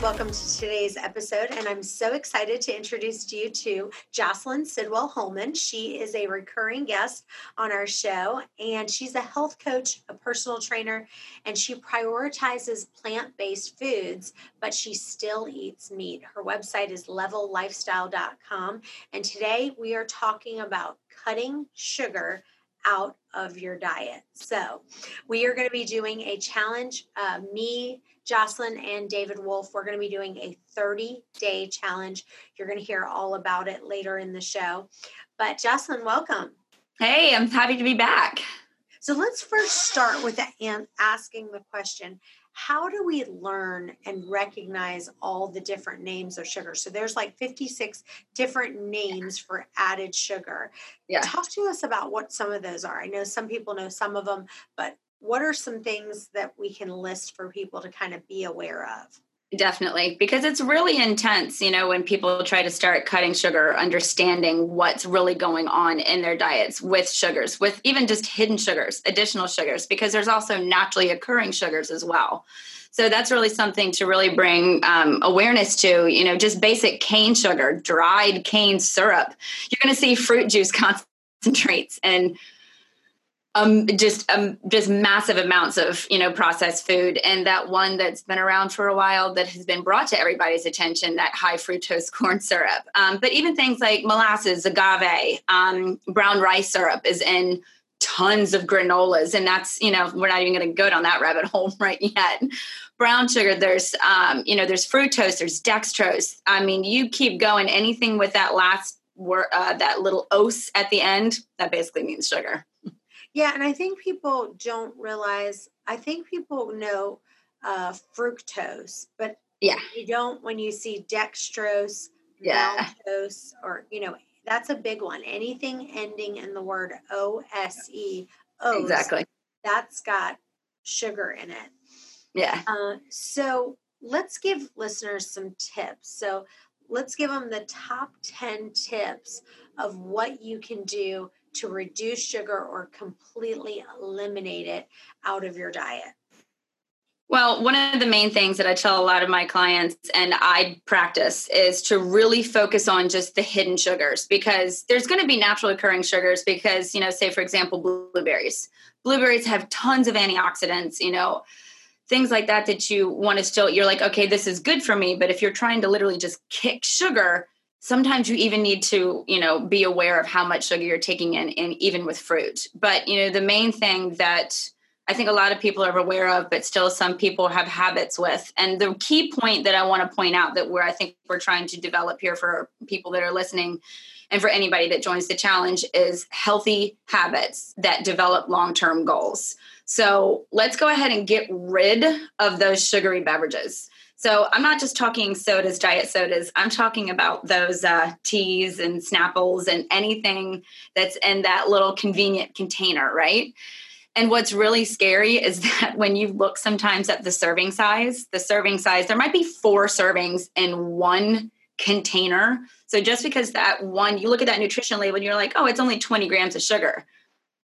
Welcome to today's episode. And I'm so excited to introduce you to Jocelyn Sidwell Holman. She is a recurring guest on our show, and she's a health coach, a personal trainer, and she prioritizes plant based foods, but she still eats meat. Her website is levellifestyle.com. And today we are talking about cutting sugar out of your diet. So, we are going to be doing a challenge. Uh, me, Jocelyn and David Wolf, we're going to be doing a 30 day challenge. You're going to hear all about it later in the show. But Jocelyn, welcome. Hey, I'm happy to be back. So let's first start with asking the question how do we learn and recognize all the different names of sugar? So there's like 56 different names for added sugar. Yeah. Talk to us about what some of those are. I know some people know some of them, but what are some things that we can list for people to kind of be aware of? Definitely, because it's really intense, you know, when people try to start cutting sugar, understanding what's really going on in their diets with sugars, with even just hidden sugars, additional sugars, because there's also naturally occurring sugars as well. So that's really something to really bring um, awareness to, you know, just basic cane sugar, dried cane syrup. You're going to see fruit juice concentrates and um just um just massive amounts of you know processed food. And that one that's been around for a while that has been brought to everybody's attention that high fructose corn syrup. Um, but even things like molasses agave um, brown rice syrup is in tons of granolas. And that's you know we're not even going to go down that rabbit hole right yet. Brown sugar there's um, you know there's fructose there's dextrose. I mean you keep going anything with that last word uh, that little os at the end that basically means sugar yeah, and I think people don't realize. I think people know uh, fructose, but yeah, you don't when you see dextrose, yeah, maltose, or you know that's a big one. Anything ending in the word O S E O, exactly. That's got sugar in it. Yeah. Uh, so let's give listeners some tips. So let's give them the top 10 tips of what you can do to reduce sugar or completely eliminate it out of your diet? Well, one of the main things that I tell a lot of my clients and I practice is to really focus on just the hidden sugars because there's going to be naturally occurring sugars because, you know, say for example, blueberries. Blueberries have tons of antioxidants, you know, things like that that you want to still, you're like, okay, this is good for me. But if you're trying to literally just kick sugar, sometimes you even need to you know be aware of how much sugar you're taking in and even with fruit. But you know the main thing that i think a lot of people are aware of but still some people have habits with. And the key point that i want to point out that where i think we're trying to develop here for people that are listening and for anybody that joins the challenge is healthy habits that develop long-term goals. So let's go ahead and get rid of those sugary beverages so I'm not just talking sodas, diet sodas. I'm talking about those uh, teas and Snapples and anything that's in that little convenient container, right? And what's really scary is that when you look sometimes at the serving size, the serving size, there might be four servings in one container. So just because that one, you look at that nutrition label and you're like, oh, it's only 20 grams of sugar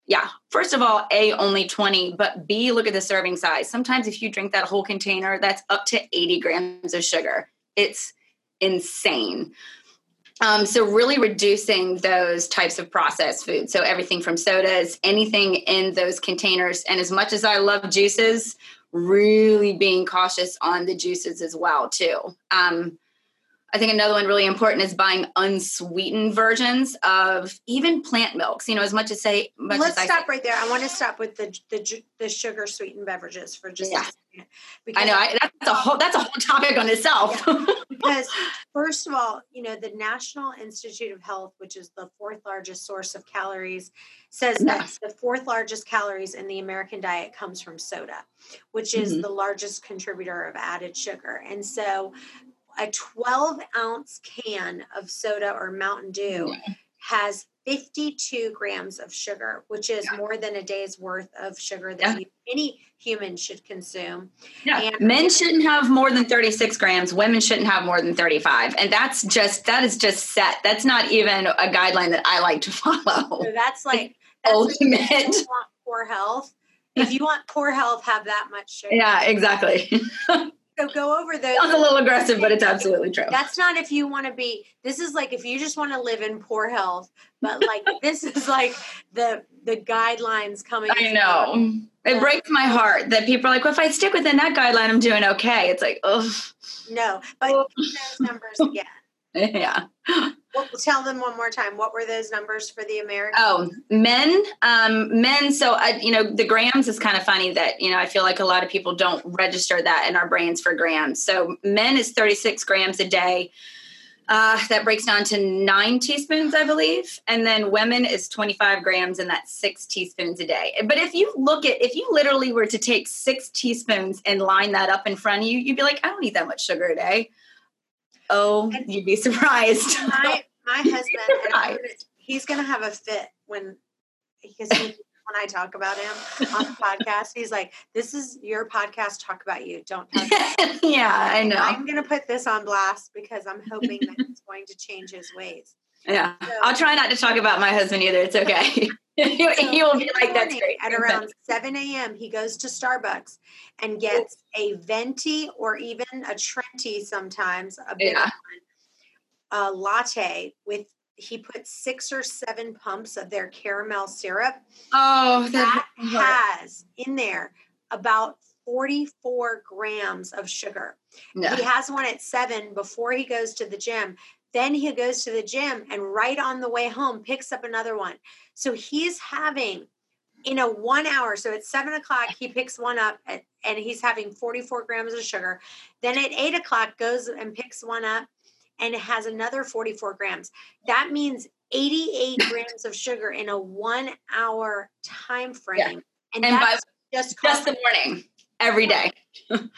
yeah, first of all, A, only 20, but B, look at the serving size. Sometimes if you drink that whole container, that's up to 80 grams of sugar. It's insane. Um, so, really reducing those types of processed foods. So, everything from sodas, anything in those containers. And as much as I love juices, really being cautious on the juices as well, too. Um, I think another one really important is buying unsweetened versions of even plant milks. You know, as much as say. Much Let's as stop right there. I want to stop with the the, the sugar sweetened beverages for just yeah. a second. I know I, that's a whole that's a whole topic on itself. Yeah. because first of all, you know, the National Institute of Health, which is the fourth largest source of calories, says that the fourth largest calories in the American diet comes from soda, which is mm-hmm. the largest contributor of added sugar. And so a 12 ounce can of soda or Mountain Dew has 52 grams of sugar, which is yeah. more than a day's worth of sugar that yeah. you, any human should consume. Yeah. And Men shouldn't have more than 36 grams. Women shouldn't have more than 35. And that's just, that is just set. That's not even a guideline that I like to follow. So that's like that's ultimate. Like poor health. If you want poor health, have that much sugar. Yeah, exactly. So go over those. Sounds a little aggressive, but it's absolutely true. That's not if you want to be. This is like if you just want to live in poor health, but like this is like the the guidelines coming. I know. It breaks my heart that people are like, well, if I stick within that guideline, I'm doing okay. It's like, oh. No, but those numbers again. yeah. Well, tell them one more time. What were those numbers for the American? Oh, men, um, men. So I, you know, the grams is kind of funny that you know I feel like a lot of people don't register that in our brains for grams. So men is 36 grams a day. Uh, that breaks down to nine teaspoons, I believe. And then women is 25 grams, and that's six teaspoons a day. But if you look at, if you literally were to take six teaspoons and line that up in front of you, you'd be like, I don't need that much sugar a day. Oh, and you'd be surprised. My my husband, he's going to have a fit when because he, when I talk about him on the podcast, he's like, "This is your podcast. Talk about you. Don't talk." yeah, I know. I'm going to put this on blast because I'm hoping that it's going to change his ways. Yeah, so, I'll try not to talk about my husband either. It's okay. he, so he will be like, "That's great." At around 7 a.m., he goes to Starbucks and gets a venti or even a Trenta sometimes, a big yeah. one, a latte with he puts six or seven pumps of their caramel syrup. Oh, that, that has in there about 44 grams of sugar. No. He has one at seven before he goes to the gym. Then he goes to the gym and right on the way home picks up another one. So he's having in a one hour, so at seven o'clock, he picks one up at, and he's having 44 grams of sugar. Then at eight o'clock, goes and picks one up and it has another 44 grams. That means 88 grams of sugar in a one hour time frame. Yeah. And, and that's just, just the morning every day. every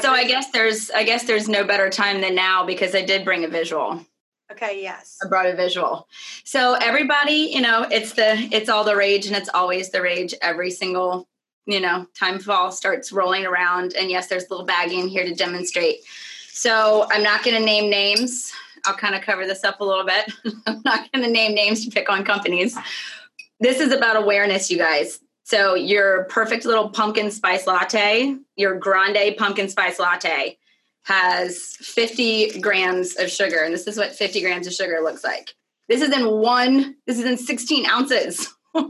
so I guess there's I guess there's no better time than now because I did bring a visual. Okay, yes. I brought a visual. So everybody, you know, it's the it's all the rage and it's always the rage every single, you know, time fall starts rolling around. And yes, there's a little baggie in here to demonstrate. So I'm not going to name names. I'll kind of cover this up a little bit. I'm not going to name names to pick on companies. This is about awareness, you guys. So your perfect little pumpkin spice latte, your grande pumpkin spice latte has 50 grams of sugar. And this is what 50 grams of sugar looks like. This is in one, this is in 16 ounces.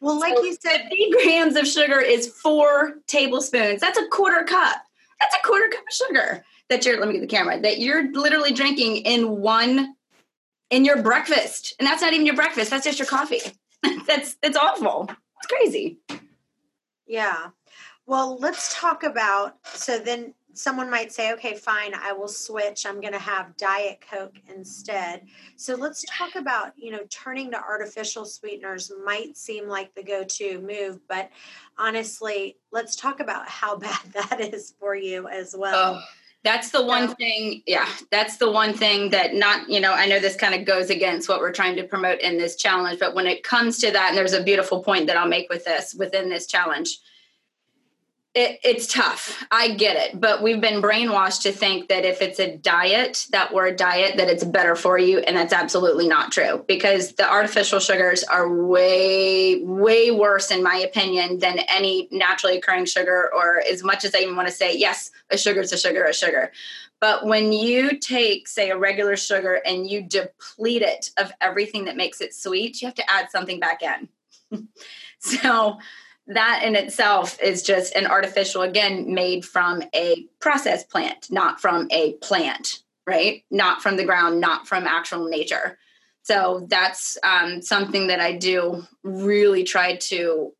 Well, like so you said, 50 grams of sugar is four tablespoons. That's a quarter cup. That's a quarter cup of sugar that you're let me get the camera that you're literally drinking in one in your breakfast and that's not even your breakfast that's just your coffee that's that's awful it's crazy yeah well let's talk about so then someone might say okay fine i will switch. I'm going to have diet coke instead. So let's talk about you know turning to artificial sweeteners might seem like the go-to move but honestly let's talk about how bad that is for you as well. Oh that's the one thing yeah that's the one thing that not you know i know this kind of goes against what we're trying to promote in this challenge but when it comes to that and there's a beautiful point that i'll make with this within this challenge it, it's tough. I get it, but we've been brainwashed to think that if it's a diet, that we're a diet, that it's better for you, and that's absolutely not true. Because the artificial sugars are way, way worse, in my opinion, than any naturally occurring sugar. Or as much as I even want to say, yes, a sugar is a sugar, a sugar. But when you take, say, a regular sugar and you deplete it of everything that makes it sweet, you have to add something back in. so that in itself is just an artificial again made from a process plant not from a plant right? Not from the ground not from actual nature. So that's um, something that i do really try to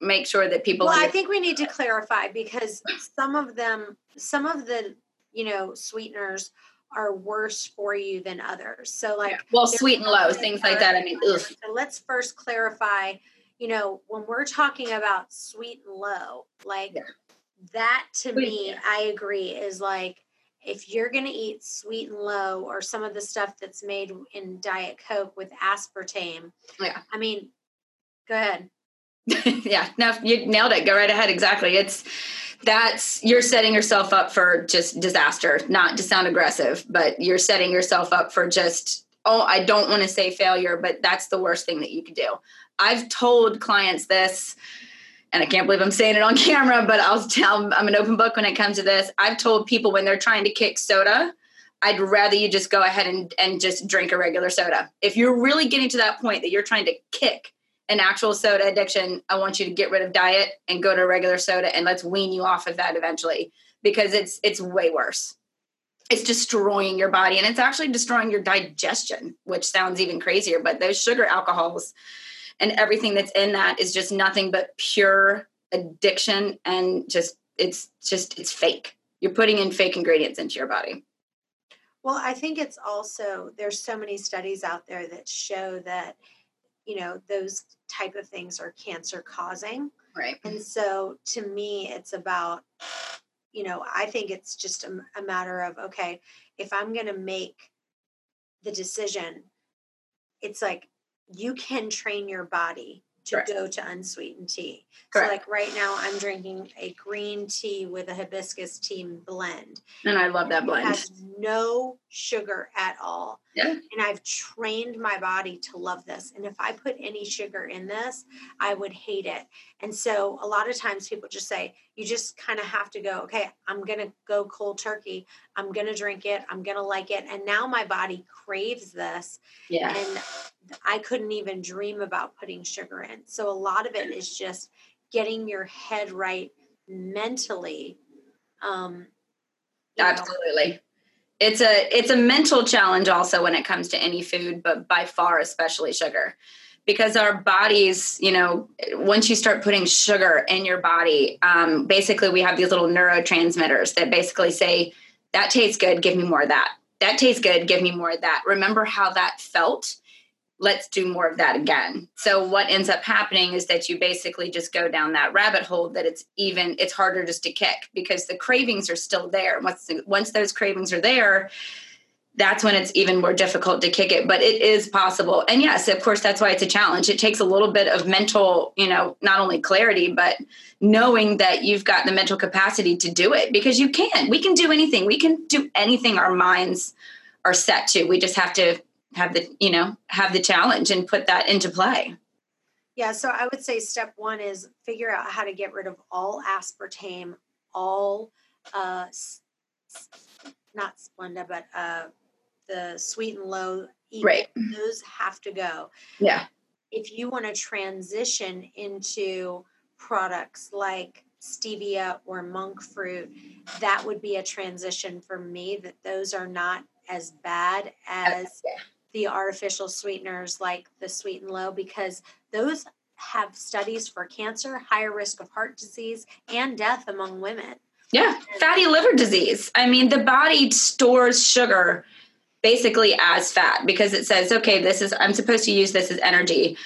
make sure that people well i think we need to clarify because some of them some of the you know sweeteners are worse for you than others. So like well sweet and low things like that i mean so let's first clarify you know, when we're talking about sweet and low, like yeah. that to me, I agree, is like if you're going to eat sweet and low or some of the stuff that's made in Diet Coke with aspartame, yeah. I mean, go ahead. yeah, no, you nailed it. Go right ahead. Exactly. It's that's you're setting yourself up for just disaster, not to sound aggressive, but you're setting yourself up for just, oh, I don't want to say failure, but that's the worst thing that you could do. I've told clients this and I can't believe I'm saying it on camera, but I'll tell I'm an open book when it comes to this. I've told people when they're trying to kick soda, I'd rather you just go ahead and, and just drink a regular soda. If you're really getting to that point that you're trying to kick an actual soda addiction, I want you to get rid of diet and go to a regular soda and let's wean you off of that eventually because it's it's way worse. It's destroying your body and it's actually destroying your digestion, which sounds even crazier, but those sugar alcohols and everything that's in that is just nothing but pure addiction and just it's just it's fake. You're putting in fake ingredients into your body. Well i think it's also there's so many studies out there that show that you know those type of things are cancer causing. Right. And so to me it's about you know i think it's just a, a matter of okay if i'm going to make the decision it's like you can train your body to Correct. go to unsweetened tea. Correct. So, like right now, I'm drinking a green tea with a hibiscus tea blend. And I love that blend. It has no sugar at all. Yeah. And I've trained my body to love this. And if I put any sugar in this, I would hate it. And so, a lot of times people just say, you just kind of have to go, okay, I'm going to go cold turkey. I'm going to drink it. I'm going to like it. And now my body craves this. Yeah. And I couldn't even dream about putting sugar in. So a lot of it is just getting your head right mentally. Um, Absolutely. Know. It's a it's a mental challenge also when it comes to any food, but by far especially sugar. Because our bodies, you know, once you start putting sugar in your body, um, basically we have these little neurotransmitters that basically say, that tastes good, give me more of that. That tastes good, give me more of that. Remember how that felt? Let's do more of that again. So what ends up happening is that you basically just go down that rabbit hole that it's even it's harder just to kick because the cravings are still there. Once once those cravings are there, that's when it's even more difficult to kick it, but it is possible. And yes, of course that's why it's a challenge. It takes a little bit of mental, you know, not only clarity but knowing that you've got the mental capacity to do it because you can. We can do anything. We can do anything our minds are set to. We just have to have the you know have the challenge and put that into play. Yeah so i would say step one is figure out how to get rid of all aspartame all uh not splenda but uh the sweet and low right. those have to go. Yeah. If you want to transition into products like stevia or monk fruit that would be a transition for me that those are not as bad as yeah the artificial sweeteners like the sweet and low because those have studies for cancer, higher risk of heart disease, and death among women. Yeah, fatty liver disease. I mean, the body stores sugar basically as fat because it says, okay, this is, I'm supposed to use this as energy.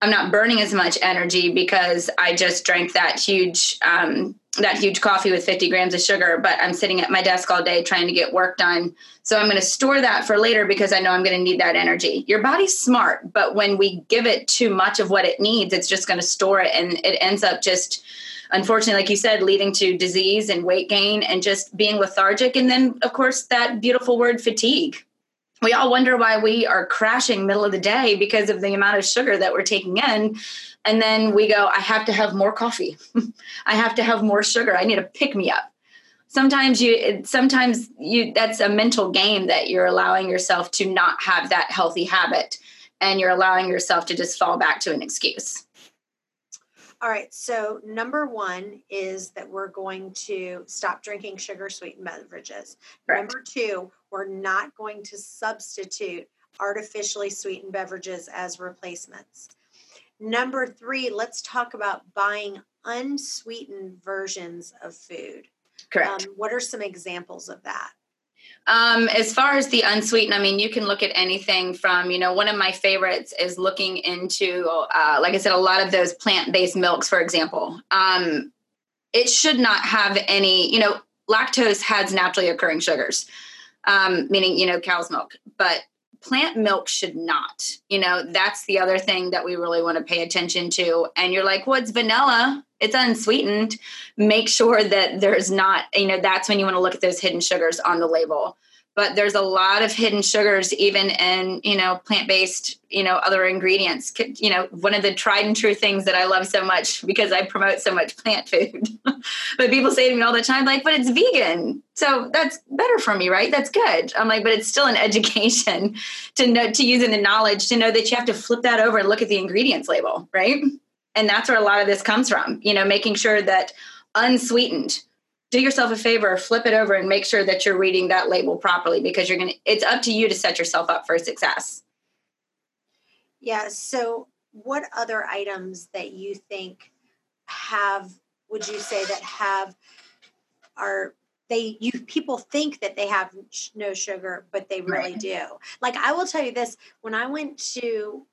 I'm not burning as much energy because I just drank that huge um, that huge coffee with 50 grams of sugar, but I'm sitting at my desk all day trying to get work done. So I'm going to store that for later because I know I'm going to need that energy. Your body's smart, but when we give it too much of what it needs, it's just going to store it and it ends up just unfortunately like you said leading to disease and weight gain and just being lethargic and then of course that beautiful word fatigue we all wonder why we are crashing middle of the day because of the amount of sugar that we're taking in and then we go i have to have more coffee i have to have more sugar i need to pick me up sometimes you sometimes you that's a mental game that you're allowing yourself to not have that healthy habit and you're allowing yourself to just fall back to an excuse all right, so number one is that we're going to stop drinking sugar sweetened beverages. Correct. Number two, we're not going to substitute artificially sweetened beverages as replacements. Number three, let's talk about buying unsweetened versions of food. Correct. Um, what are some examples of that? Um, as far as the unsweetened, I mean, you can look at anything from, you know, one of my favorites is looking into, uh, like I said, a lot of those plant based milks, for example. Um, it should not have any, you know, lactose has naturally occurring sugars, um, meaning, you know, cow's milk, but plant milk should not. You know, that's the other thing that we really want to pay attention to. And you're like, well, it's vanilla, it's unsweetened. Make sure that there's not, you know, that's when you want to look at those hidden sugars on the label but there's a lot of hidden sugars even in you know plant-based you know other ingredients. You know one of the tried and true things that i love so much because i promote so much plant food. But people say to me all the time like but it's vegan. So that's better for me right? That's good. I'm like but it's still an education to know to using the knowledge to know that you have to flip that over and look at the ingredients label right? And that's where a lot of this comes from you know making sure that unsweetened do yourself a favor, flip it over and make sure that you're reading that label properly because you're going to, it's up to you to set yourself up for success. Yeah. So, what other items that you think have, would you say that have, are, they you people think that they have no sugar but they really right. do like i will tell you this when i went to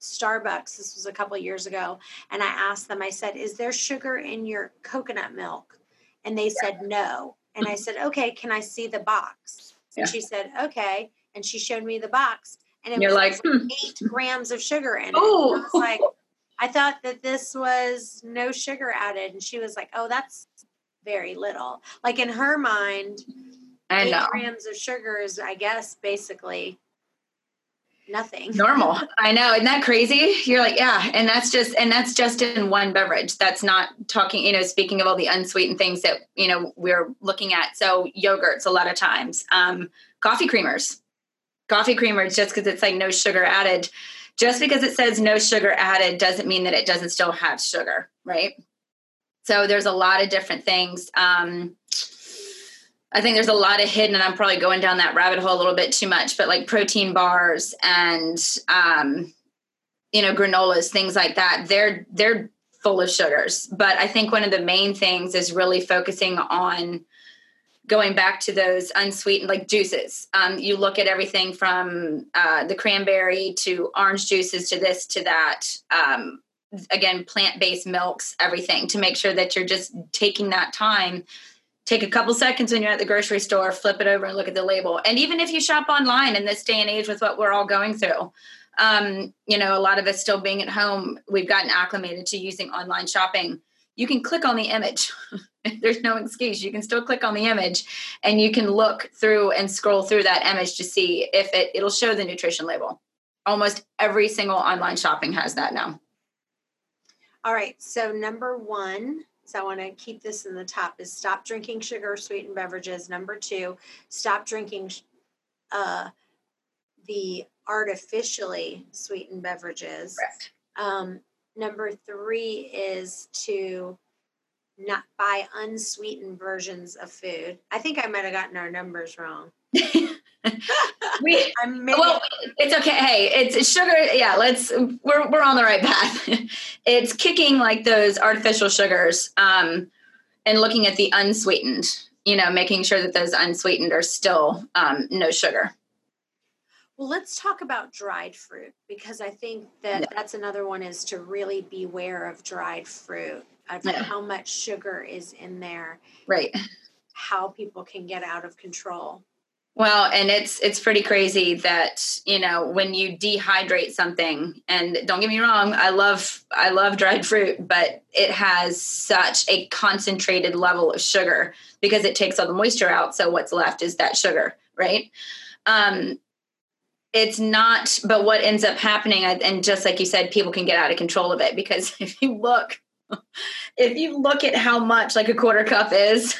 starbucks this was a couple years ago and i asked them i said is there sugar in your coconut milk and they said no. And I said, okay, can I see the box? And yeah. she said, okay. And she showed me the box. And it You're was like, hmm. eight grams of sugar in it. Oh, I was like, I thought that this was no sugar added. And she was like, oh, that's very little. Like in her mind, I eight know. grams of sugar is, I guess, basically nothing. Normal. I know. Isn't that crazy? You're like, yeah. And that's just, and that's just in one beverage. That's not talking, you know, speaking of all the unsweetened things that, you know, we're looking at. So yogurts a lot of times, um, coffee creamers, coffee creamers, just because it's like no sugar added. Just because it says no sugar added doesn't mean that it doesn't still have sugar, right? So there's a lot of different things. Um, I think there's a lot of hidden, and I'm probably going down that rabbit hole a little bit too much, but like protein bars and um, you know granolas, things like that. They're they're full of sugars. But I think one of the main things is really focusing on going back to those unsweetened like juices. Um, you look at everything from uh, the cranberry to orange juices to this to that. Um, again, plant based milks, everything to make sure that you're just taking that time take a couple seconds when you're at the grocery store, flip it over and look at the label. And even if you shop online in this day and age with what we're all going through, um, you know, a lot of us still being at home, we've gotten acclimated to using online shopping. You can click on the image. There's no excuse. You can still click on the image and you can look through and scroll through that image to see if it it'll show the nutrition label. Almost every single online shopping has that now. All right. So number 1, so I want to keep this in the top is stop drinking sugar sweetened beverages. Number two, stop drinking uh, the artificially sweetened beverages. Correct. Um, number three is to not buy unsweetened versions of food. I think I might have gotten our numbers wrong. we well it's okay. Hey it's, sugar. Yeah let's we're, we're on the right path. It's kicking like those artificial sugars um and looking at the unsweetened you know making sure that those unsweetened are still um, no sugar. Well let's talk about dried fruit because i think that yeah. that's another one is to really beware of dried fruit of yeah. how much sugar is in there. Right. How people can get out of control well, and it's it's pretty crazy that, you know, when you dehydrate something and don't get me wrong, I love I love dried fruit, but it has such a concentrated level of sugar because it takes all the moisture out, so what's left is that sugar, right? Um it's not but what ends up happening and just like you said people can get out of control of it because if you look if you look at how much like a quarter cup is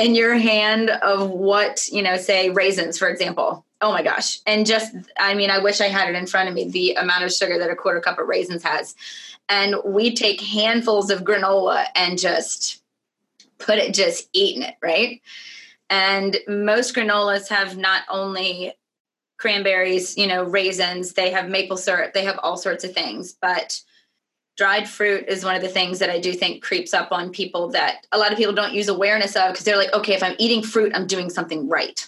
in your hand of what, you know, say raisins, for example. Oh my gosh. And just, I mean, I wish I had it in front of me, the amount of sugar that a quarter cup of raisins has. And we take handfuls of granola and just put it, just eating it, right? And most granolas have not only cranberries, you know, raisins, they have maple syrup, they have all sorts of things, but dried fruit is one of the things that I do think creeps up on people that a lot of people don't use awareness of because they're like, okay, if I'm eating fruit, I'm doing something right.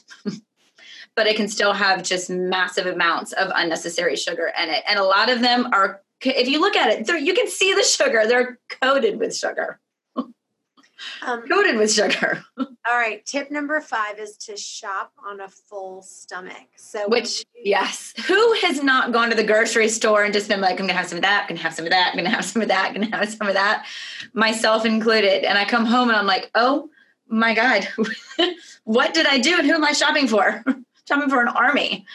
but it can still have just massive amounts of unnecessary sugar in it. And a lot of them are, if you look at it, you can see the sugar, they're coated with sugar. Um, coated with sugar. all right. Tip number five is to shop on a full stomach. So, which, yes, who has not gone to the grocery store and just been like, I'm going to have some of that, I'm going to have some of that, I'm going to have some of that, I'm going to have some of that, myself included. And I come home and I'm like, oh my God, what did I do and who am I shopping for? shopping for an army.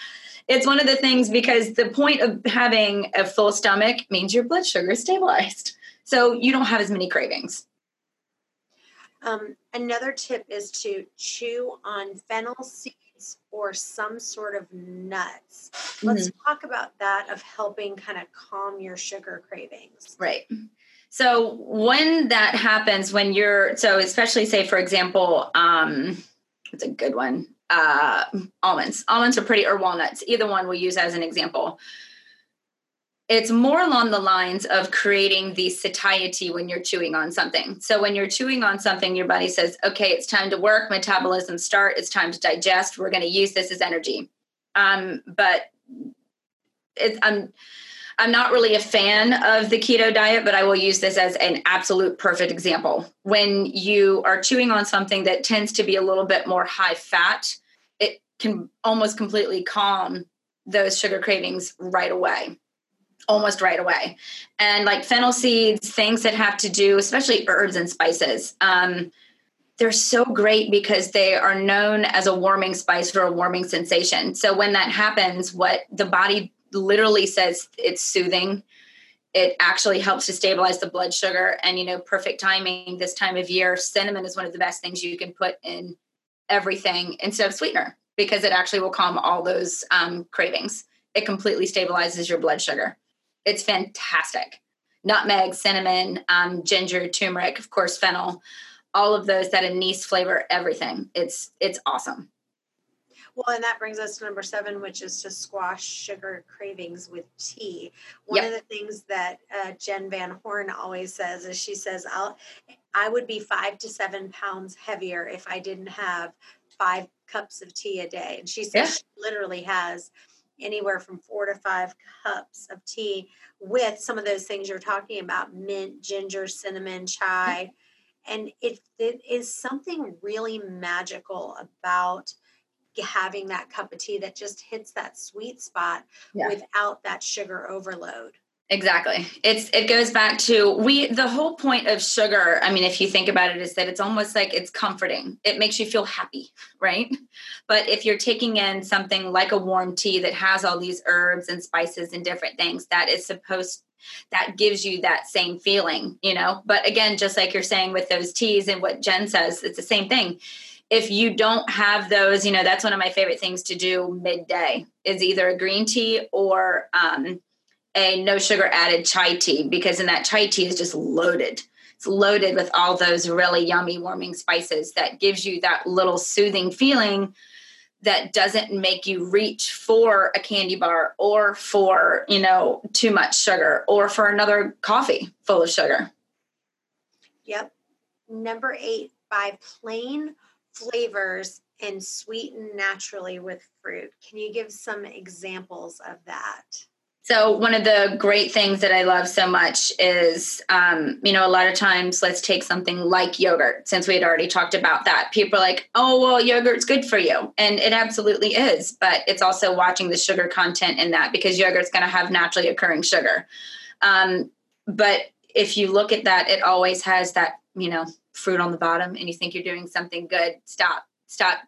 It's one of the things because the point of having a full stomach means your blood sugar is stabilized. So you don't have as many cravings. Um, another tip is to chew on fennel seeds or some sort of nuts. Let's mm-hmm. talk about that of helping kind of calm your sugar cravings. Right. So when that happens, when you're so especially say for example, um, it's a good one. Uh, almonds. Almonds are pretty or walnuts. Either one we'll use as an example it's more along the lines of creating the satiety when you're chewing on something. So when you're chewing on something, your body says, "Okay, it's time to work. Metabolism start. It's time to digest. We're going to use this as energy." Um, but it, I'm I'm not really a fan of the keto diet, but I will use this as an absolute perfect example. When you are chewing on something that tends to be a little bit more high fat, it can almost completely calm those sugar cravings right away almost right away. And like fennel seeds, things that have to do, especially herbs and spices, um, they're so great because they are known as a warming spice for a warming sensation. So when that happens, what the body literally says it's soothing. It actually helps to stabilize the blood sugar. And, you know, perfect timing this time of year, cinnamon is one of the best things you can put in everything instead of sweetener because it actually will calm all those um, cravings. It completely stabilizes your blood sugar. It's fantastic. Nutmeg, cinnamon, um, ginger, turmeric, of course, fennel, all of those that anise flavor everything. It's it's awesome. Well, and that brings us to number seven, which is to squash sugar cravings with tea. One yep. of the things that uh, Jen Van Horn always says is she says, "I'll, I would be five to seven pounds heavier if I didn't have five cups of tea a day." And she says yeah. she literally has anywhere from four to five cups of tea with some of those things you're talking about mint, ginger, cinnamon, chai. And it, it is something really magical about having that cup of tea that just hits that sweet spot yeah. without that sugar overload. Exactly. It's it goes back to we the whole point of sugar, I mean if you think about it is that it's almost like it's comforting. It makes you feel happy, right? But if you're taking in something like a warm tea that has all these herbs and spices and different things that is supposed that gives you that same feeling, you know? But again, just like you're saying with those teas and what Jen says, it's the same thing if you don't have those, you know, that's one of my favorite things to do midday is either a green tea or um, a no sugar added chai tea because in that chai tea is just loaded. It's loaded with all those really yummy warming spices that gives you that little soothing feeling that doesn't make you reach for a candy bar or for, you know, too much sugar or for another coffee full of sugar. Yep. Number 8, buy plain flavors and sweeten naturally with fruit. Can you give some examples of that? So one of the great things that I love so much is, um, you know, a lot of times, let's take something like yogurt, since we had already talked about that. People are like, oh, well, yogurt's good for you. And it absolutely is. But it's also watching the sugar content in that because yogurt's going to have naturally occurring sugar. Um, but if you look at that, it always has that, you know, fruit on the bottom and you think you're doing something good. Stop, stop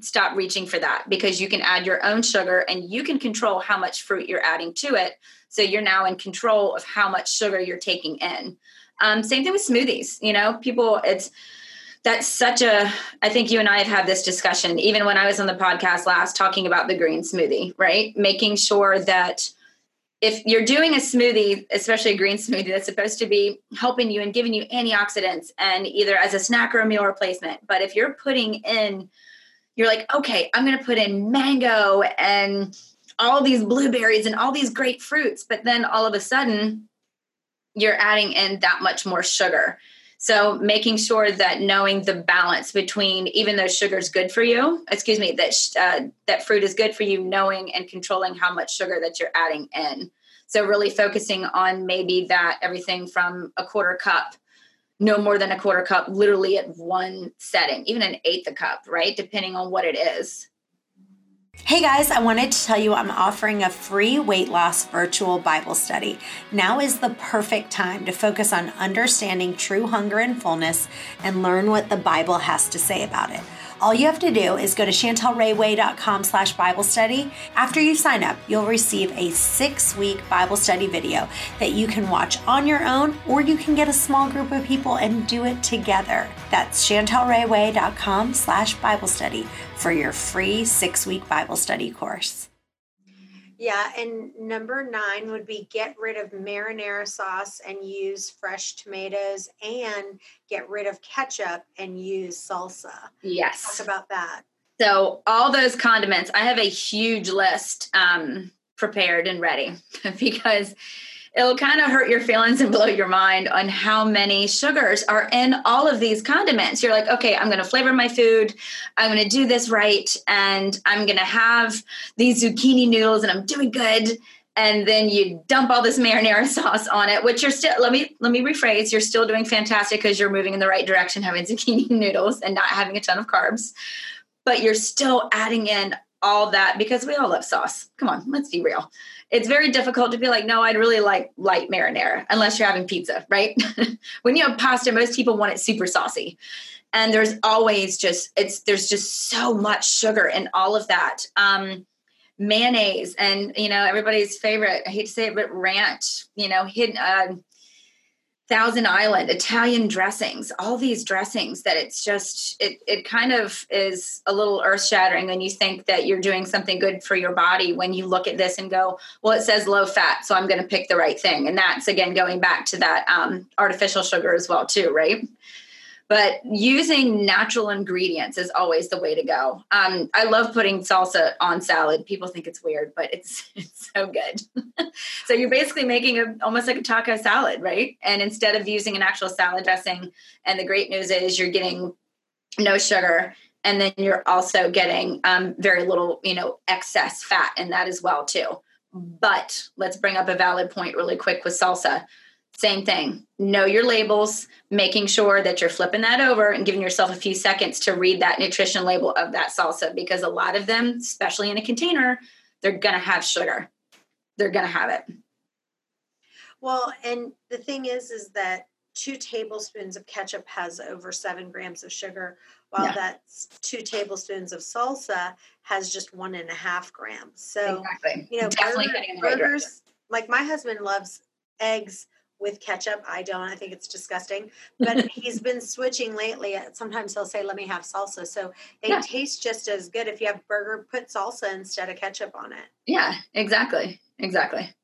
stop reaching for that because you can add your own sugar and you can control how much fruit you're adding to it. So you're now in control of how much sugar you're taking in. Um, same thing with smoothies. You know, people, it's that's such a, I think you and I have had this discussion even when I was on the podcast last talking about the green smoothie, right? Making sure that if you're doing a smoothie, especially a green smoothie, that's supposed to be helping you and giving you antioxidants and either as a snack or a meal replacement. But if you're putting in you're like, okay, I'm going to put in mango and all these blueberries and all these great fruits. But then all of a sudden, you're adding in that much more sugar. So making sure that knowing the balance between even though sugar is good for you, excuse me, that uh, that fruit is good for you, knowing and controlling how much sugar that you're adding in. So really focusing on maybe that everything from a quarter cup no more than a quarter cup, literally at one setting, even an eighth a cup, right? Depending on what it is. Hey guys, I wanted to tell you I'm offering a free weight loss virtual Bible study. Now is the perfect time to focus on understanding true hunger and fullness and learn what the Bible has to say about it. All you have to do is go to chantelrayway.com slash Bible study. After you sign up, you'll receive a six week Bible study video that you can watch on your own or you can get a small group of people and do it together. That's chantelrayway.com slash Bible study for your free six week Bible study course. Yeah, and number nine would be get rid of marinara sauce and use fresh tomatoes and get rid of ketchup and use salsa. Yes. Talk about that. So, all those condiments, I have a huge list um, prepared and ready because it'll kind of hurt your feelings and blow your mind on how many sugars are in all of these condiments. You're like, okay, I'm going to flavor my food. I'm going to do this right. And I'm going to have these zucchini noodles and I'm doing good. And then you dump all this marinara sauce on it, which you're still, let me, let me rephrase. You're still doing fantastic because you're moving in the right direction, having zucchini noodles and not having a ton of carbs, but you're still adding in all that because we all love sauce. Come on, let's be real it's very difficult to be like, no, I'd really like light marinara unless you're having pizza, right? when you have pasta, most people want it super saucy. And there's always just it's there's just so much sugar in all of that. Um, mayonnaise and you know everybody's favorite. I hate to say it, but ranch. You know, hidden. Uh, Thousand Island, Italian dressings, all these dressings that it's just it it kind of is a little earth shattering when you think that you're doing something good for your body when you look at this and go, well, it says low fat, so I'm going to pick the right thing, and that's again going back to that um, artificial sugar as well too, right? But using natural ingredients is always the way to go. Um, I love putting salsa on salad. People think it's weird, but it's it's so good. so you're basically making a almost like a taco salad, right? And instead of using an actual salad dressing, and the great news is you're getting no sugar, and then you're also getting um, very little, you know, excess fat in that as well too. But let's bring up a valid point really quick with salsa same thing. Know your labels, making sure that you're flipping that over and giving yourself a few seconds to read that nutrition label of that salsa because a lot of them, especially in a container, they're going to have sugar. They're going to have it. Well, and the thing is, is that two tablespoons of ketchup has over seven grams of sugar, while yeah. that's two tablespoons of salsa has just one and a half grams. So, exactly. you know, Definitely burger, burgers, like my husband loves eggs with ketchup. I don't. I think it's disgusting. But he's been switching lately. Uh, sometimes he'll say, "Let me have salsa." So they yeah. taste just as good. If you have burger, put salsa instead of ketchup on it. Yeah, exactly, exactly.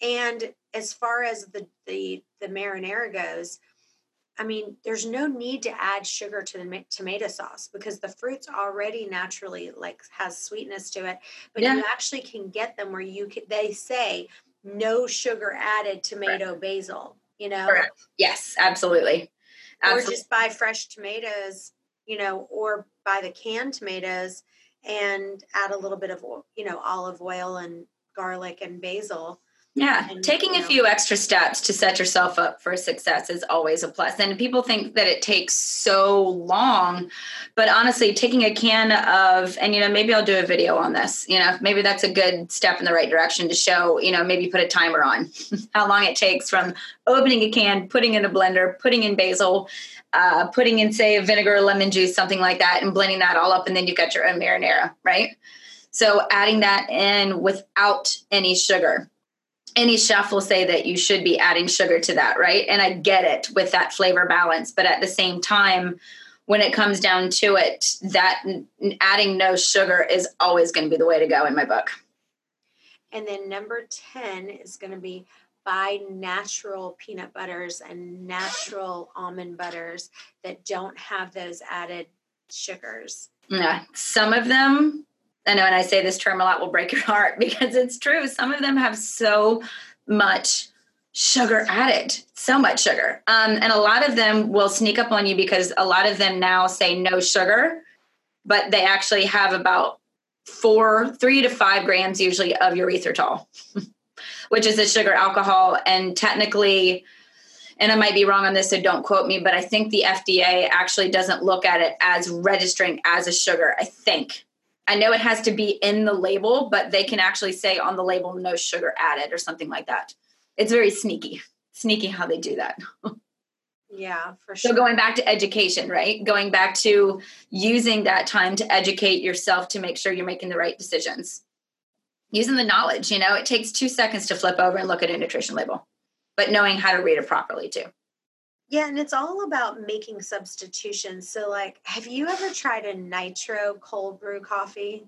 And as far as the the the marinara goes, I mean, there's no need to add sugar to the tomato sauce because the fruit's already naturally like has sweetness to it. But yeah. you actually can get them where you can. They say no sugar added tomato Correct. basil, you know? Correct. Yes, absolutely. absolutely. Or just buy fresh tomatoes, you know, or buy the canned tomatoes and add a little bit of, you know, olive oil and garlic and basil yeah, and, taking you know, a few extra steps to set yourself up for success is always a plus. And people think that it takes so long, but honestly, taking a can of, and you know, maybe I'll do a video on this, you know, maybe that's a good step in the right direction to show, you know, maybe put a timer on how long it takes from opening a can, putting in a blender, putting in basil, uh, putting in, say, vinegar, lemon juice, something like that, and blending that all up. And then you've got your own marinara, right? So adding that in without any sugar any chef will say that you should be adding sugar to that, right? And I get it with that flavor balance, but at the same time, when it comes down to it, that adding no sugar is always going to be the way to go in my book. And then number 10 is going to be buy natural peanut butters and natural almond butters that don't have those added sugars. Yeah, some of them I know, and I say this term a lot will break your heart because it's true. Some of them have so much sugar added, so much sugar. Um, and a lot of them will sneak up on you because a lot of them now say no sugar, but they actually have about four, three to five grams usually of erythritol, which is a sugar alcohol. And technically, and I might be wrong on this, so don't quote me, but I think the FDA actually doesn't look at it as registering as a sugar. I think. I know it has to be in the label, but they can actually say on the label no sugar added or something like that. It's very sneaky, sneaky how they do that. yeah, for sure. So going back to education, right? Going back to using that time to educate yourself to make sure you're making the right decisions. Using the knowledge, you know, it takes two seconds to flip over and look at a nutrition label, but knowing how to read it properly too. Yeah, and it's all about making substitutions. So, like, have you ever tried a nitro cold brew coffee?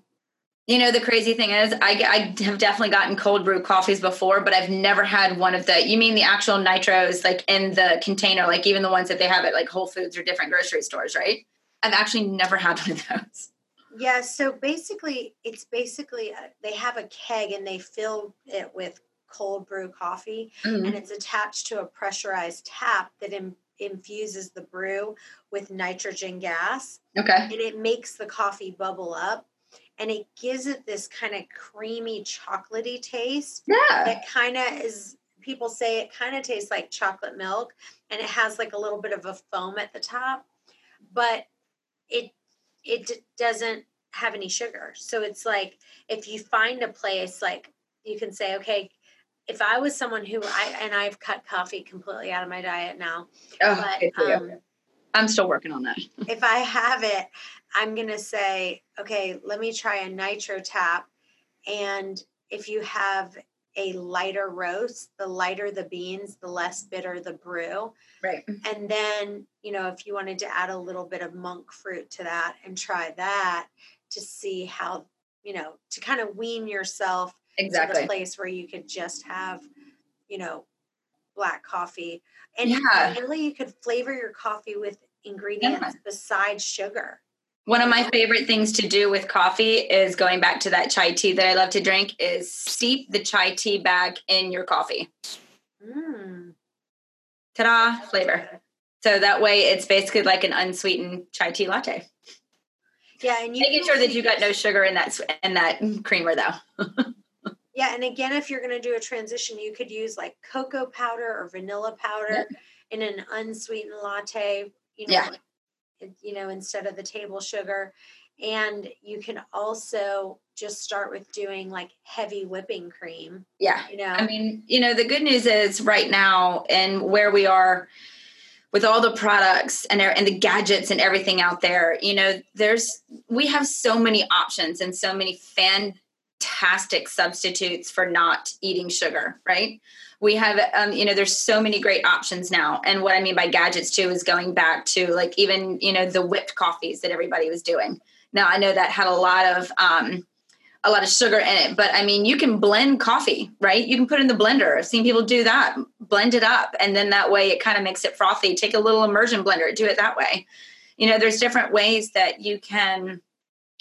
You know, the crazy thing is, I, I have definitely gotten cold brew coffees before, but I've never had one of the, you mean the actual nitros, like in the container, like even the ones that they have at like Whole Foods or different grocery stores, right? I've actually never had one of those. Yeah, so basically, it's basically uh, they have a keg and they fill it with cold brew coffee mm-hmm. and it's attached to a pressurized tap that in, infuses the brew with nitrogen gas. Okay. And it makes the coffee bubble up and it gives it this kind of creamy chocolatey taste. Yeah. That kind of is people say it kind of tastes like chocolate milk and it has like a little bit of a foam at the top, but it it doesn't have any sugar. So it's like if you find a place like you can say, okay, if I was someone who I and I've cut coffee completely out of my diet now, oh, but um, I'm still working on that. if I have it, I'm gonna say, okay, let me try a nitro tap, and if you have a lighter roast, the lighter the beans, the less bitter the brew. Right. And then, you know, if you wanted to add a little bit of monk fruit to that and try that to see how, you know, to kind of wean yourself exactly. the place where you could just have, you know, black coffee. And yeah. really you could flavor your coffee with ingredients yeah. besides sugar. One of my favorite things to do with coffee is going back to that chai tea that I love to drink is steep the chai tea bag in your coffee. Mm. Ta-da, flavor. So that way it's basically like an unsweetened chai tea latte. Yeah, and making sure that you got no sugar in that in that creamer though. Yeah, and again, if you're going to do a transition, you could use like cocoa powder or vanilla powder yeah. in an unsweetened latte. You know, yeah. you know, instead of the table sugar. And you can also just start with doing like heavy whipping cream. Yeah. You know, I mean, you know, the good news is right now and where we are with all the products and and the gadgets and everything out there, you know, there's we have so many options and so many fan fantastic substitutes for not eating sugar, right? We have, um, you know, there's so many great options now. And what I mean by gadgets too is going back to like even, you know, the whipped coffees that everybody was doing. Now I know that had a lot of, um, a lot of sugar in it, but I mean, you can blend coffee, right? You can put in the blender. I've seen people do that, blend it up, and then that way it kind of makes it frothy. Take a little immersion blender, do it that way. You know, there's different ways that you can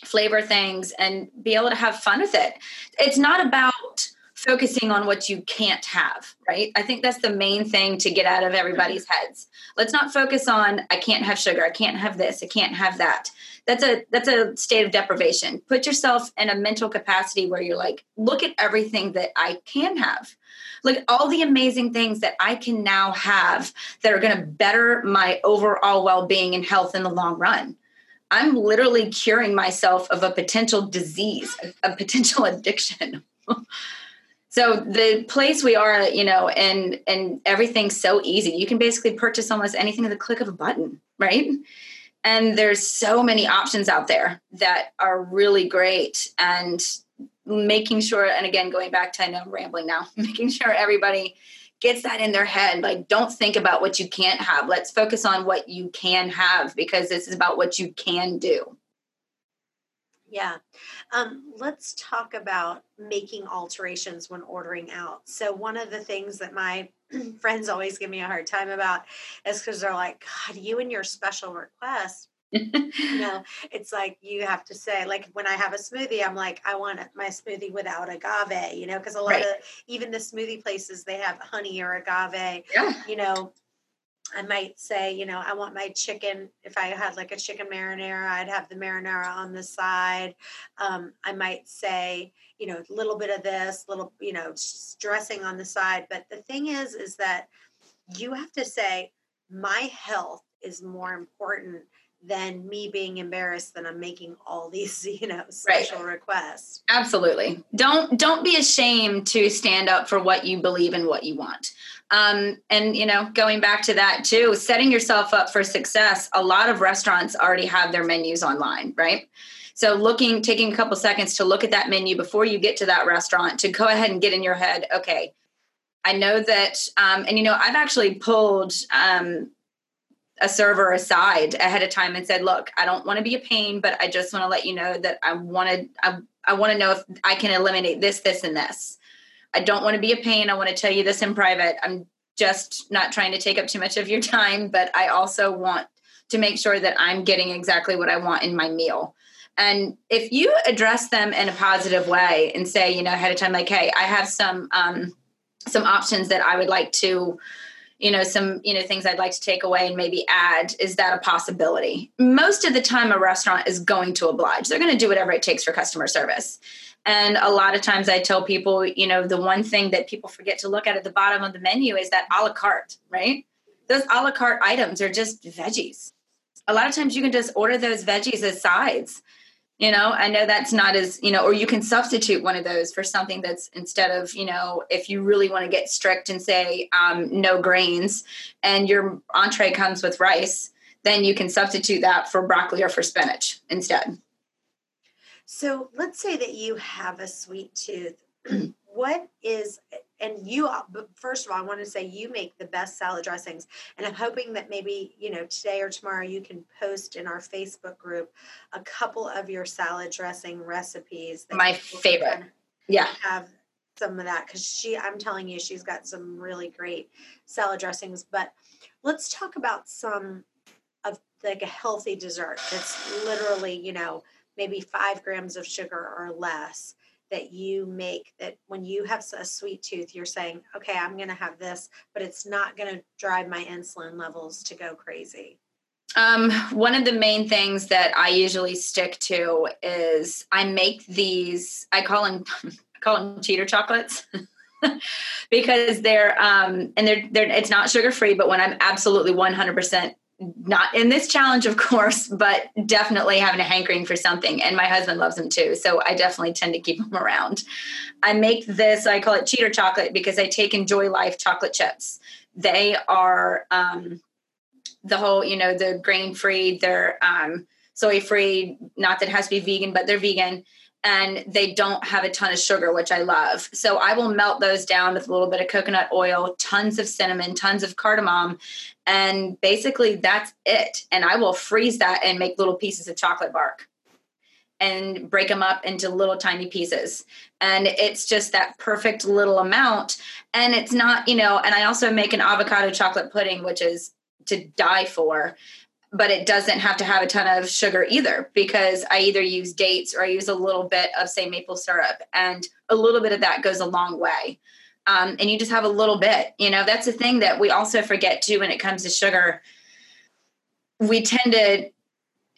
flavor things and be able to have fun with it. It's not about focusing on what you can't have, right? I think that's the main thing to get out of everybody's heads. Let's not focus on I can't have sugar, I can't have this, I can't have that. That's a that's a state of deprivation. Put yourself in a mental capacity where you're like, look at everything that I can have. Look at all the amazing things that I can now have that are going to better my overall well-being and health in the long run I'm literally curing myself of a potential disease, a, potential addiction. so the place we are, you know, and and everything's so easy. You can basically purchase almost anything at the click of a button, right? And there's so many options out there that are really great and making sure and again going back to I know I'm rambling now, making sure everybody gets that in their head. Like, don't think about what you can't have. Let's focus on what you can have because this is about what you can do. Yeah. Um, let's talk about making alterations when ordering out. So, one of the things that my friends always give me a hard time about is because they're like, God, you and your special request you know, it's like you have to say, like when I have a smoothie, I'm like, I want my smoothie without agave, you know, because a lot right. of even the smoothie places they have honey or agave. Yeah. You know, I might say, you know, I want my chicken. If I had like a chicken marinara, I'd have the marinara on the side. Um, I might say, you know, a little bit of this, little, you know, dressing on the side. But the thing is, is that you have to say, my health is more important than me being embarrassed that I'm making all these, you know, special right. requests. Absolutely. Don't don't be ashamed to stand up for what you believe and what you want. Um, and you know, going back to that too, setting yourself up for success. A lot of restaurants already have their menus online, right? So looking, taking a couple seconds to look at that menu before you get to that restaurant to go ahead and get in your head, okay, I know that, um, and you know, I've actually pulled um, a server aside ahead of time and said, "Look, I don't want to be a pain, but I just want to let you know that I wanted I, I want to know if I can eliminate this, this, and this. I don't want to be a pain. I want to tell you this in private. I'm just not trying to take up too much of your time, but I also want to make sure that I'm getting exactly what I want in my meal." And if you address them in a positive way and say, you know, ahead of time, like, "Hey, I have some um, some options that I would like to." You know some you know things i'd like to take away and maybe add is that a possibility. Most of the time a restaurant is going to oblige. They're going to do whatever it takes for customer service. And a lot of times i tell people you know the one thing that people forget to look at at the bottom of the menu is that a la carte right? Those a la carte items are just veggies. A lot of times you can just order those veggies as sides you know i know that's not as you know or you can substitute one of those for something that's instead of you know if you really want to get strict and say um, no grains and your entree comes with rice then you can substitute that for broccoli or for spinach instead. So let's say that you have a sweet tooth. What is and you uh, first of all i want to say you make the best salad dressings and i'm hoping that maybe you know today or tomorrow you can post in our facebook group a couple of your salad dressing recipes my favorite. yeah. have some of that because she i'm telling you she's got some really great salad dressings but let's talk about some of like a healthy dessert that's literally you know maybe five grams of sugar or less that you make that when you have a sweet tooth, you're saying, okay, I'm going to have this, but it's not going to drive my insulin levels to go crazy? Um, one of the main things that I usually stick to is I make these, I call them, I call them cheater chocolates. because they're um and they're they're it's not sugar free but when i'm absolutely 100% not in this challenge, of course, but definitely having a hankering for something. And my husband loves them too. So I definitely tend to keep them around. I make this, I call it cheater chocolate because I take Enjoy Life chocolate chips. They are um, the whole, you know, the grain free, they're um, soy free, not that it has to be vegan, but they're vegan and they don't have a ton of sugar, which I love. So I will melt those down with a little bit of coconut oil, tons of cinnamon, tons of cardamom, and basically that's it. And I will freeze that and make little pieces of chocolate bark and break them up into little tiny pieces. And it's just that perfect little amount. And it's not, you know, and I also make an avocado chocolate pudding, which is to die for but it doesn't have to have a ton of sugar either because I either use dates or I use a little bit of, say, maple syrup. And a little bit of that goes a long way. Um, and you just have a little bit. You know, that's the thing that we also forget too when it comes to sugar. We tend to,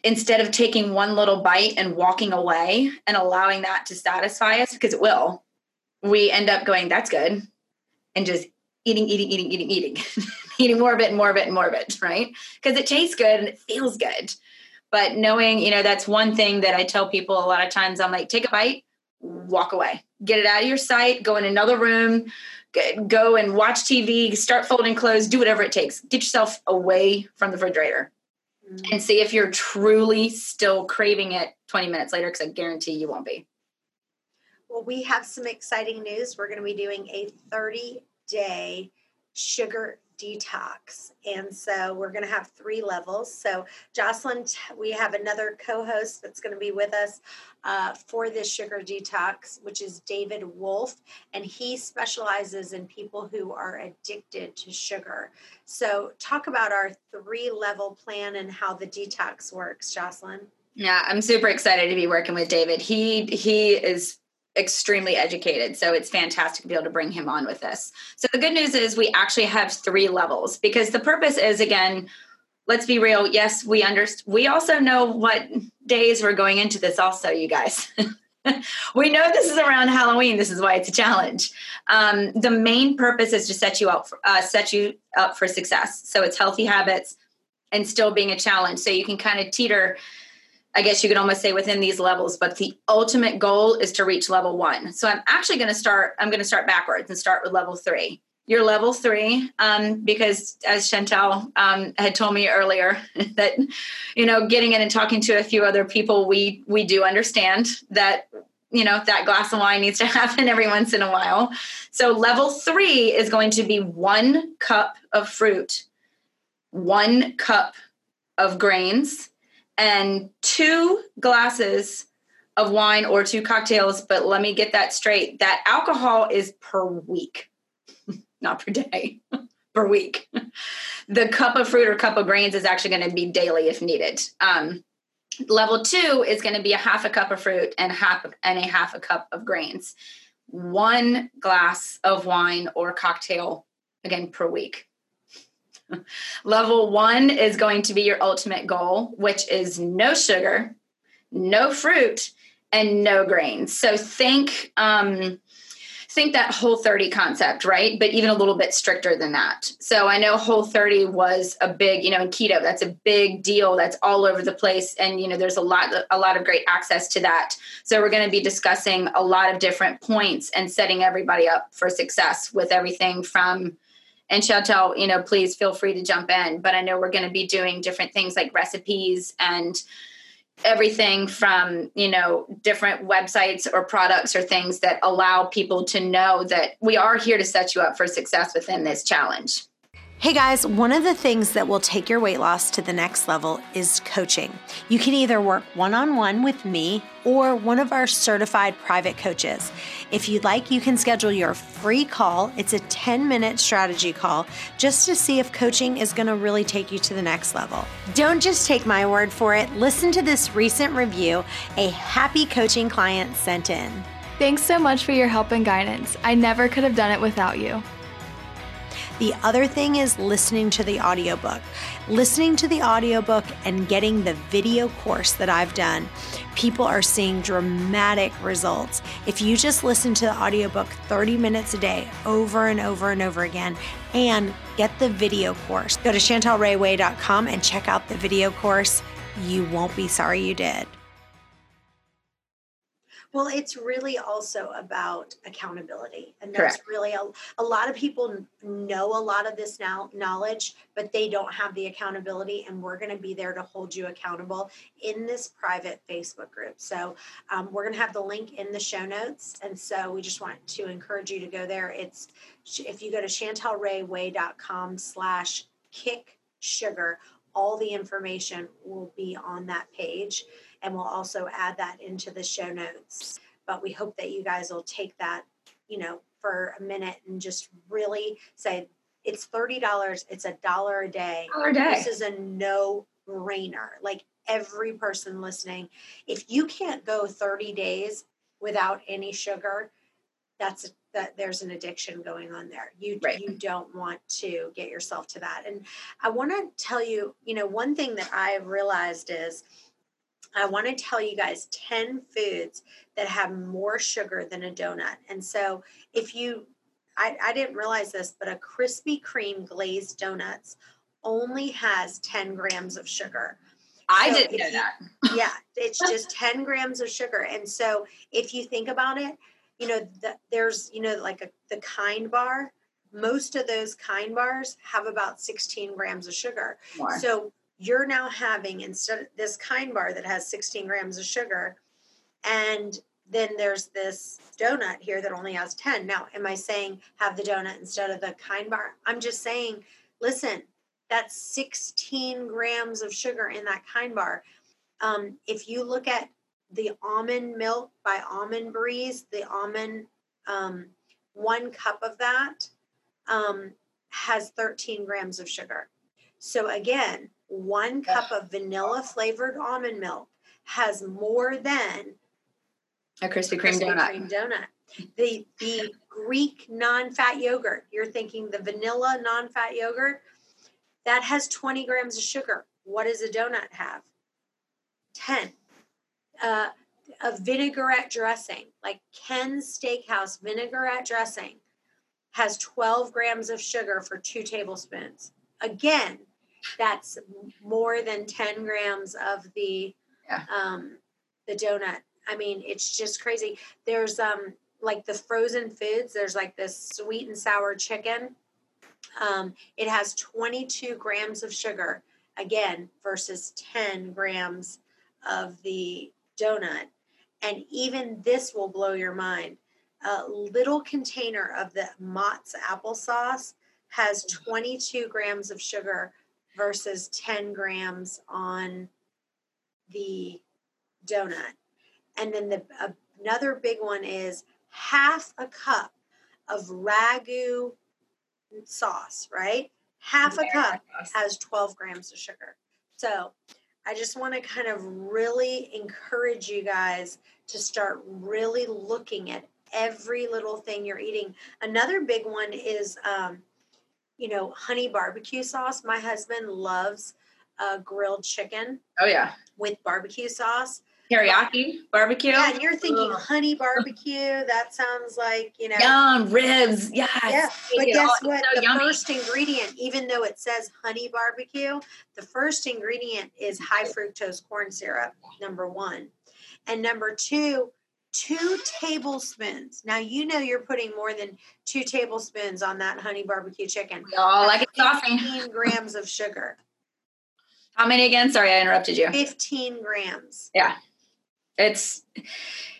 instead of taking one little bite and walking away and allowing that to satisfy us, because it will, we end up going, that's good. And just eating, eating, eating, eating, eating, eating more of it and more of it and more of it, right? Because it tastes good and it feels good. But knowing, you know, that's one thing that I tell people a lot of times. I'm like, take a bite, walk away, get it out of your sight, go in another room, go and watch TV, start folding clothes, do whatever it takes. Get yourself away from the refrigerator mm-hmm. and see if you're truly still craving it 20 minutes later, because I guarantee you won't be. Well, we have some exciting news. We're going to be doing a 30 day sugar detox. And so we're going to have three levels. So, Jocelyn, we have another co host that's going to be with us uh, for this sugar detox, which is David Wolf. And he specializes in people who are addicted to sugar. So, talk about our three level plan and how the detox works, Jocelyn. Yeah, I'm super excited to be working with David. He he is extremely educated. So it's fantastic to be able to bring him on with this. So the good news is we actually have three levels because the purpose is again, let's be real. Yes, we understand. We also know what days we're going into this. Also, you guys. we know this is around Halloween. This is why it's a challenge. Um, the main purpose is to set you up, for, uh, set you up for success. So it's healthy habits and still being a challenge. So you can kind of teeter. I guess you could almost say within these levels, but the ultimate goal is to reach level one. So I'm actually going to start. I'm going to start backwards and start with level three you're level three um, because as chantel um, had told me earlier that you know getting in and talking to a few other people we we do understand that you know that glass of wine needs to happen every once in a while so level three is going to be one cup of fruit one cup of grains and two glasses of wine or two cocktails but let me get that straight that alcohol is per week not per day, per week. the cup of fruit or cup of grains is actually going to be daily if needed. Um, level two is going to be a half a cup of fruit and half and a half a cup of grains. One glass of wine or cocktail again per week. level one is going to be your ultimate goal, which is no sugar, no fruit, and no grains. So think um, think that whole 30 concept, right? But even a little bit stricter than that. So I know whole 30 was a big, you know, in keto, that's a big deal. That's all over the place. And, you know, there's a lot, a lot of great access to that. So we're going to be discussing a lot of different points and setting everybody up for success with everything from, and Chantel, you know, please feel free to jump in. But I know we're going to be doing different things like recipes and, everything from you know different websites or products or things that allow people to know that we are here to set you up for success within this challenge Hey guys, one of the things that will take your weight loss to the next level is coaching. You can either work one on one with me or one of our certified private coaches. If you'd like, you can schedule your free call. It's a 10 minute strategy call just to see if coaching is going to really take you to the next level. Don't just take my word for it. Listen to this recent review a happy coaching client sent in. Thanks so much for your help and guidance. I never could have done it without you. The other thing is listening to the audiobook. Listening to the audiobook and getting the video course that I've done, people are seeing dramatic results. If you just listen to the audiobook 30 minutes a day over and over and over again and get the video course, go to chantelrayway.com and check out the video course. You won't be sorry you did. Well, it's really also about accountability. And that's Correct. really a, a lot of people know a lot of this now knowledge, but they don't have the accountability. And we're going to be there to hold you accountable in this private Facebook group. So um, we're going to have the link in the show notes. And so we just want to encourage you to go there. It's if you go to chantelrayway.com slash kick sugar, all the information will be on that page and we'll also add that into the show notes. But we hope that you guys will take that, you know, for a minute and just really say it's thirty dollars. It's a dollar a day. Dollar a day. This is a no brainer. Like every person listening, if you can't go thirty days without any sugar, that's that there's an addiction going on there. You right. you don't want to get yourself to that. And I want to tell you, you know, one thing that I've realized is I want to tell you guys 10 foods that have more sugar than a donut. And so if you, I, I didn't realize this, but a Krispy Kreme glazed donuts only has 10 grams of sugar. I so didn't know you, that. yeah, it's just 10 grams of sugar. And so if you think about it, you know, the, there's, you know, like a, the kind bar, most of those kind bars have about 16 grams of sugar. More. So you're now having instead of this kind bar that has 16 grams of sugar and then there's this donut here that only has 10 now am i saying have the donut instead of the kind bar? I'm just saying listen that's 16 grams of sugar in that kind bar. Um, if you look at the almond milk by almond breeze the almond um, one cup of that um, has 13 grams of sugar. So again one cup of vanilla flavored almond milk has more than a Krispy Kreme donut. Kreme donut. The the Greek non-fat yogurt. You're thinking the vanilla non-fat yogurt that has 20 grams of sugar. What does a donut have? 10. Uh, a vinaigrette dressing, like Ken's Steakhouse vinaigrette dressing, has 12 grams of sugar for two tablespoons. Again, that's more than 10 grams of the Yeah. um, the donut. I mean, it's just crazy. There's um like the frozen foods. There's like this sweet and sour chicken. Um, it has 22 grams of sugar again versus 10 grams of the donut. And even this will blow your mind. A little container of the Mott's applesauce has 22 grams of sugar versus 10 grams on the donut. And then the uh, another big one is half a cup of ragu sauce, right? Half a cup has 12 grams of sugar. So I just want to kind of really encourage you guys to start really looking at every little thing you're eating. Another big one is, um, you know, honey barbecue sauce. My husband loves uh, grilled chicken Oh yeah, with barbecue sauce. teriyaki barbecue. Yeah, and you're thinking Ugh. honey barbecue. That sounds like, you know. Yum, ribs. Yes. Yeah, but guess all. what? So the yummy. first ingredient, even though it says honey barbecue, the first ingredient is high fructose corn syrup, number one. And number two, two tablespoons. Now, you know you're putting more than two tablespoons on that honey barbecue chicken. We all like it saucy. 15 grams of sugar. How many again? Sorry, I interrupted you. 15 grams. Yeah. It's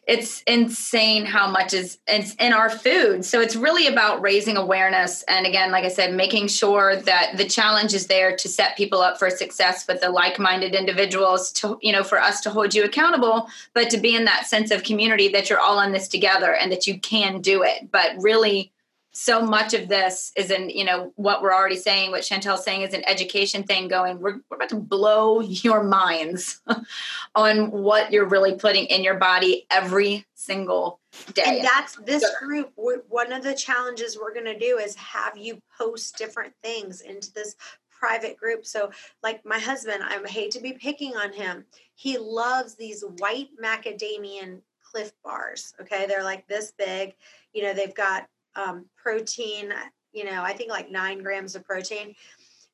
it's insane how much is it's in our food. So it's really about raising awareness and again, like I said, making sure that the challenge is there to set people up for success with the like-minded individuals to you know for us to hold you accountable, but to be in that sense of community that you're all in this together and that you can do it. But really so much of this is in you know what we're already saying what chantel's saying is an education thing going we're, we're about to blow your minds on what you're really putting in your body every single day And that's this group. one of the challenges we're going to do is have you post different things into this private group. So, like my husband, I hate to be picking on him. He loves these white macadamian Clif bars. Okay, they're like this big. You know, they've got um, protein. You know, I think like nine grams of protein.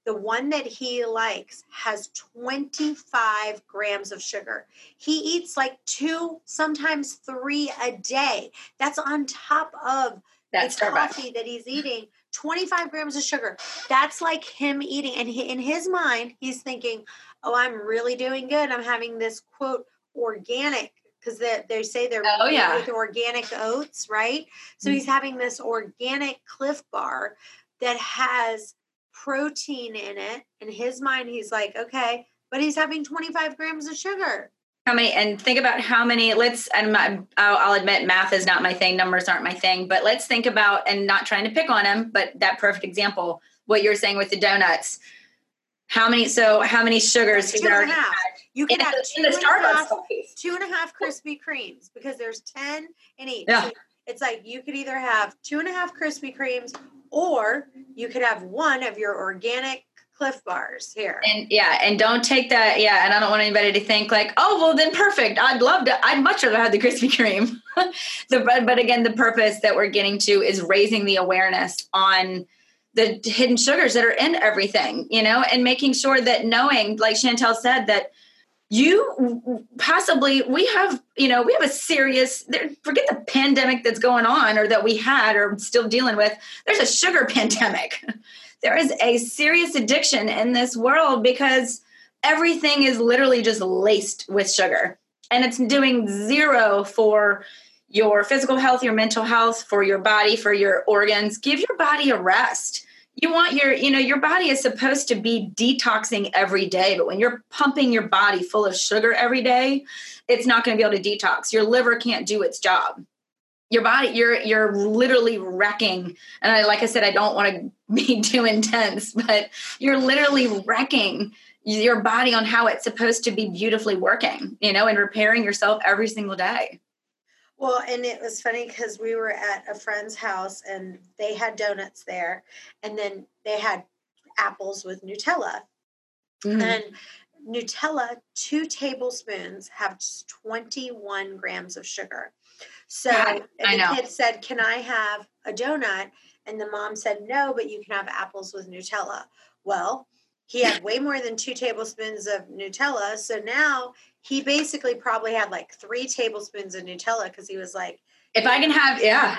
The one that he likes has 25 grams of sugar. He eats like two, sometimes three a day. That's on top of that's the Starbucks. coffee that he's eating. 25 grams of sugar. That's like him eating. And he, in his mind, he's thinking, oh, I'm really doing good. I'm having this quote organic because they, they say they're Oh, yeah. with organic oats, right? So mm. he's having this organic Clif Bar that has protein in it. In his mind, he's like, okay, but he's having 25 grams of sugar. how many and think about how many let's and I'll, I'll admit math is not my thing numbers aren't my thing but let's think about and not trying to pick on him but that perfect example what you're saying with the donuts how many so how many sugars Two and a half. had You in, can have two in the and starbucks half- two and a half Krispy Kremes because there's 10 in each. Yeah. It's like you could either have two and a half Krispy Kremes or you could have one of your organic Clif Bars here. and yeah and don't take that yeah and i don't want anybody to think like oh well then perfect i'd love to i'd much rather have the krispy kreme the, but, but again the purpose that we're getting to is raising the awareness on the hidden sugars that are in everything you know and making sure that knowing like chantel said that you possibly we have you know we have a serious forget the pandemic that's going on or that we had or still dealing with. There's a sugar pandemic. There is a serious addiction in this world because everything is literally just laced with sugar. And it's doing zero for your physical health your mental health for your body for your organs. Give your body a rest you want your you know your body is supposed to be detoxing every day but when you're pumping your body full of sugar every day it's not going to be able to detox. Your liver can't do its job. Your body you're you're literally wrecking and I, like i said i don't want to be too intense but you're literally wrecking your body on how it's supposed to be beautifully working you know and repairing yourself every single day Well, and it was funny because we were at a friend's house and they had donuts there, and then they had apples with Nutella. Mm. And Nutella, two tablespoons have 21 grams of sugar. So the kid said, Can I have a donut? And the mom said, No, but you can have apples with Nutella. Well, he had way more than two tablespoons of Nutella. So now he basically probably had like three tablespoons of Nutella because he was like, If I can have, yeah,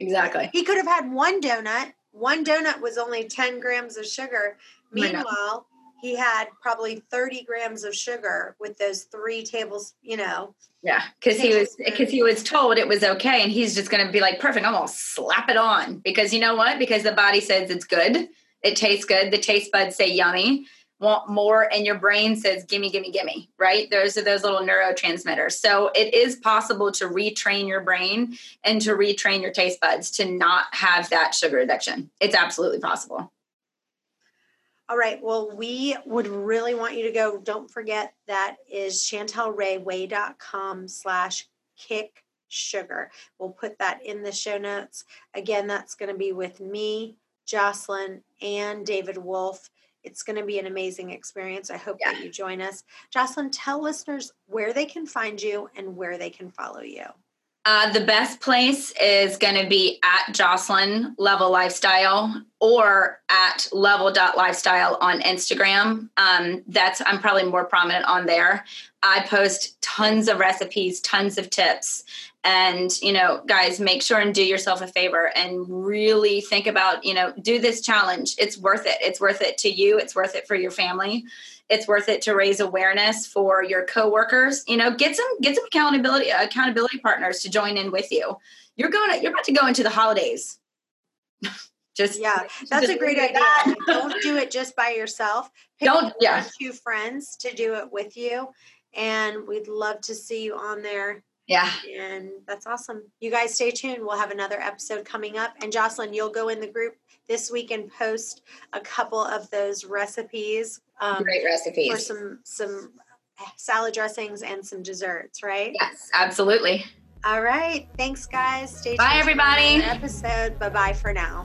exactly. he could have had one donut. One donut was only 10 grams of sugar. Oh Meanwhile, he had probably 30 grams of sugar with those three tables, you know. Yeah, because he was because he was told it was okay, and he's just going to be like, perfect. I'm going to slap it on because you know what? Because the body says it's good, it tastes good. The taste buds say yummy, want more, and your brain says gimme, gimme, gimme. Right? Those are those little neurotransmitters. So it is possible to retrain your brain and to retrain your taste buds to not have that sugar addiction. It's absolutely possible. All right. Well, we would really want you to go. Don't forget that is chantelrayway.com slash kick sugar. We'll put that in the show notes. Again, that's going to be with me, Jocelyn, and David Wolf. It's going to be an amazing experience. I hope Yeah. that you join us. Jocelyn, tell listeners where they can find you and where they can follow you. Uh, the best place is going to be at Jocelyn Level Lifestyle or at level.lifestyle on Instagram. Um, that's I'm probably more prominent on there. I post tons of recipes, tons of tips. And, you know, guys, make sure and do yourself a favor and really think about, you know, do this challenge. It's worth it. It's worth it to you. It's worth it for your family. It's worth it to raise awareness for your coworkers. You know, get some get some accountability accountability partners to join in with you. You're going to, you're about to go into the holidays. just Yeah, that's a great idea. that. Don't do it just by yourself. Pick Don't- yeah. two friends to do it with you. And we'd love to see you on there. Yeah. And that's awesome. You guys stay tuned. We'll have another episode coming up. And Jocelyn, you'll go in the group this week and post a couple of those recipes um, Great for some some salad dressings and some desserts, right? Yes, absolutely. All right. Thanks, guys. Stay tuned. Bye, everybody. Episode. Bye bye for now.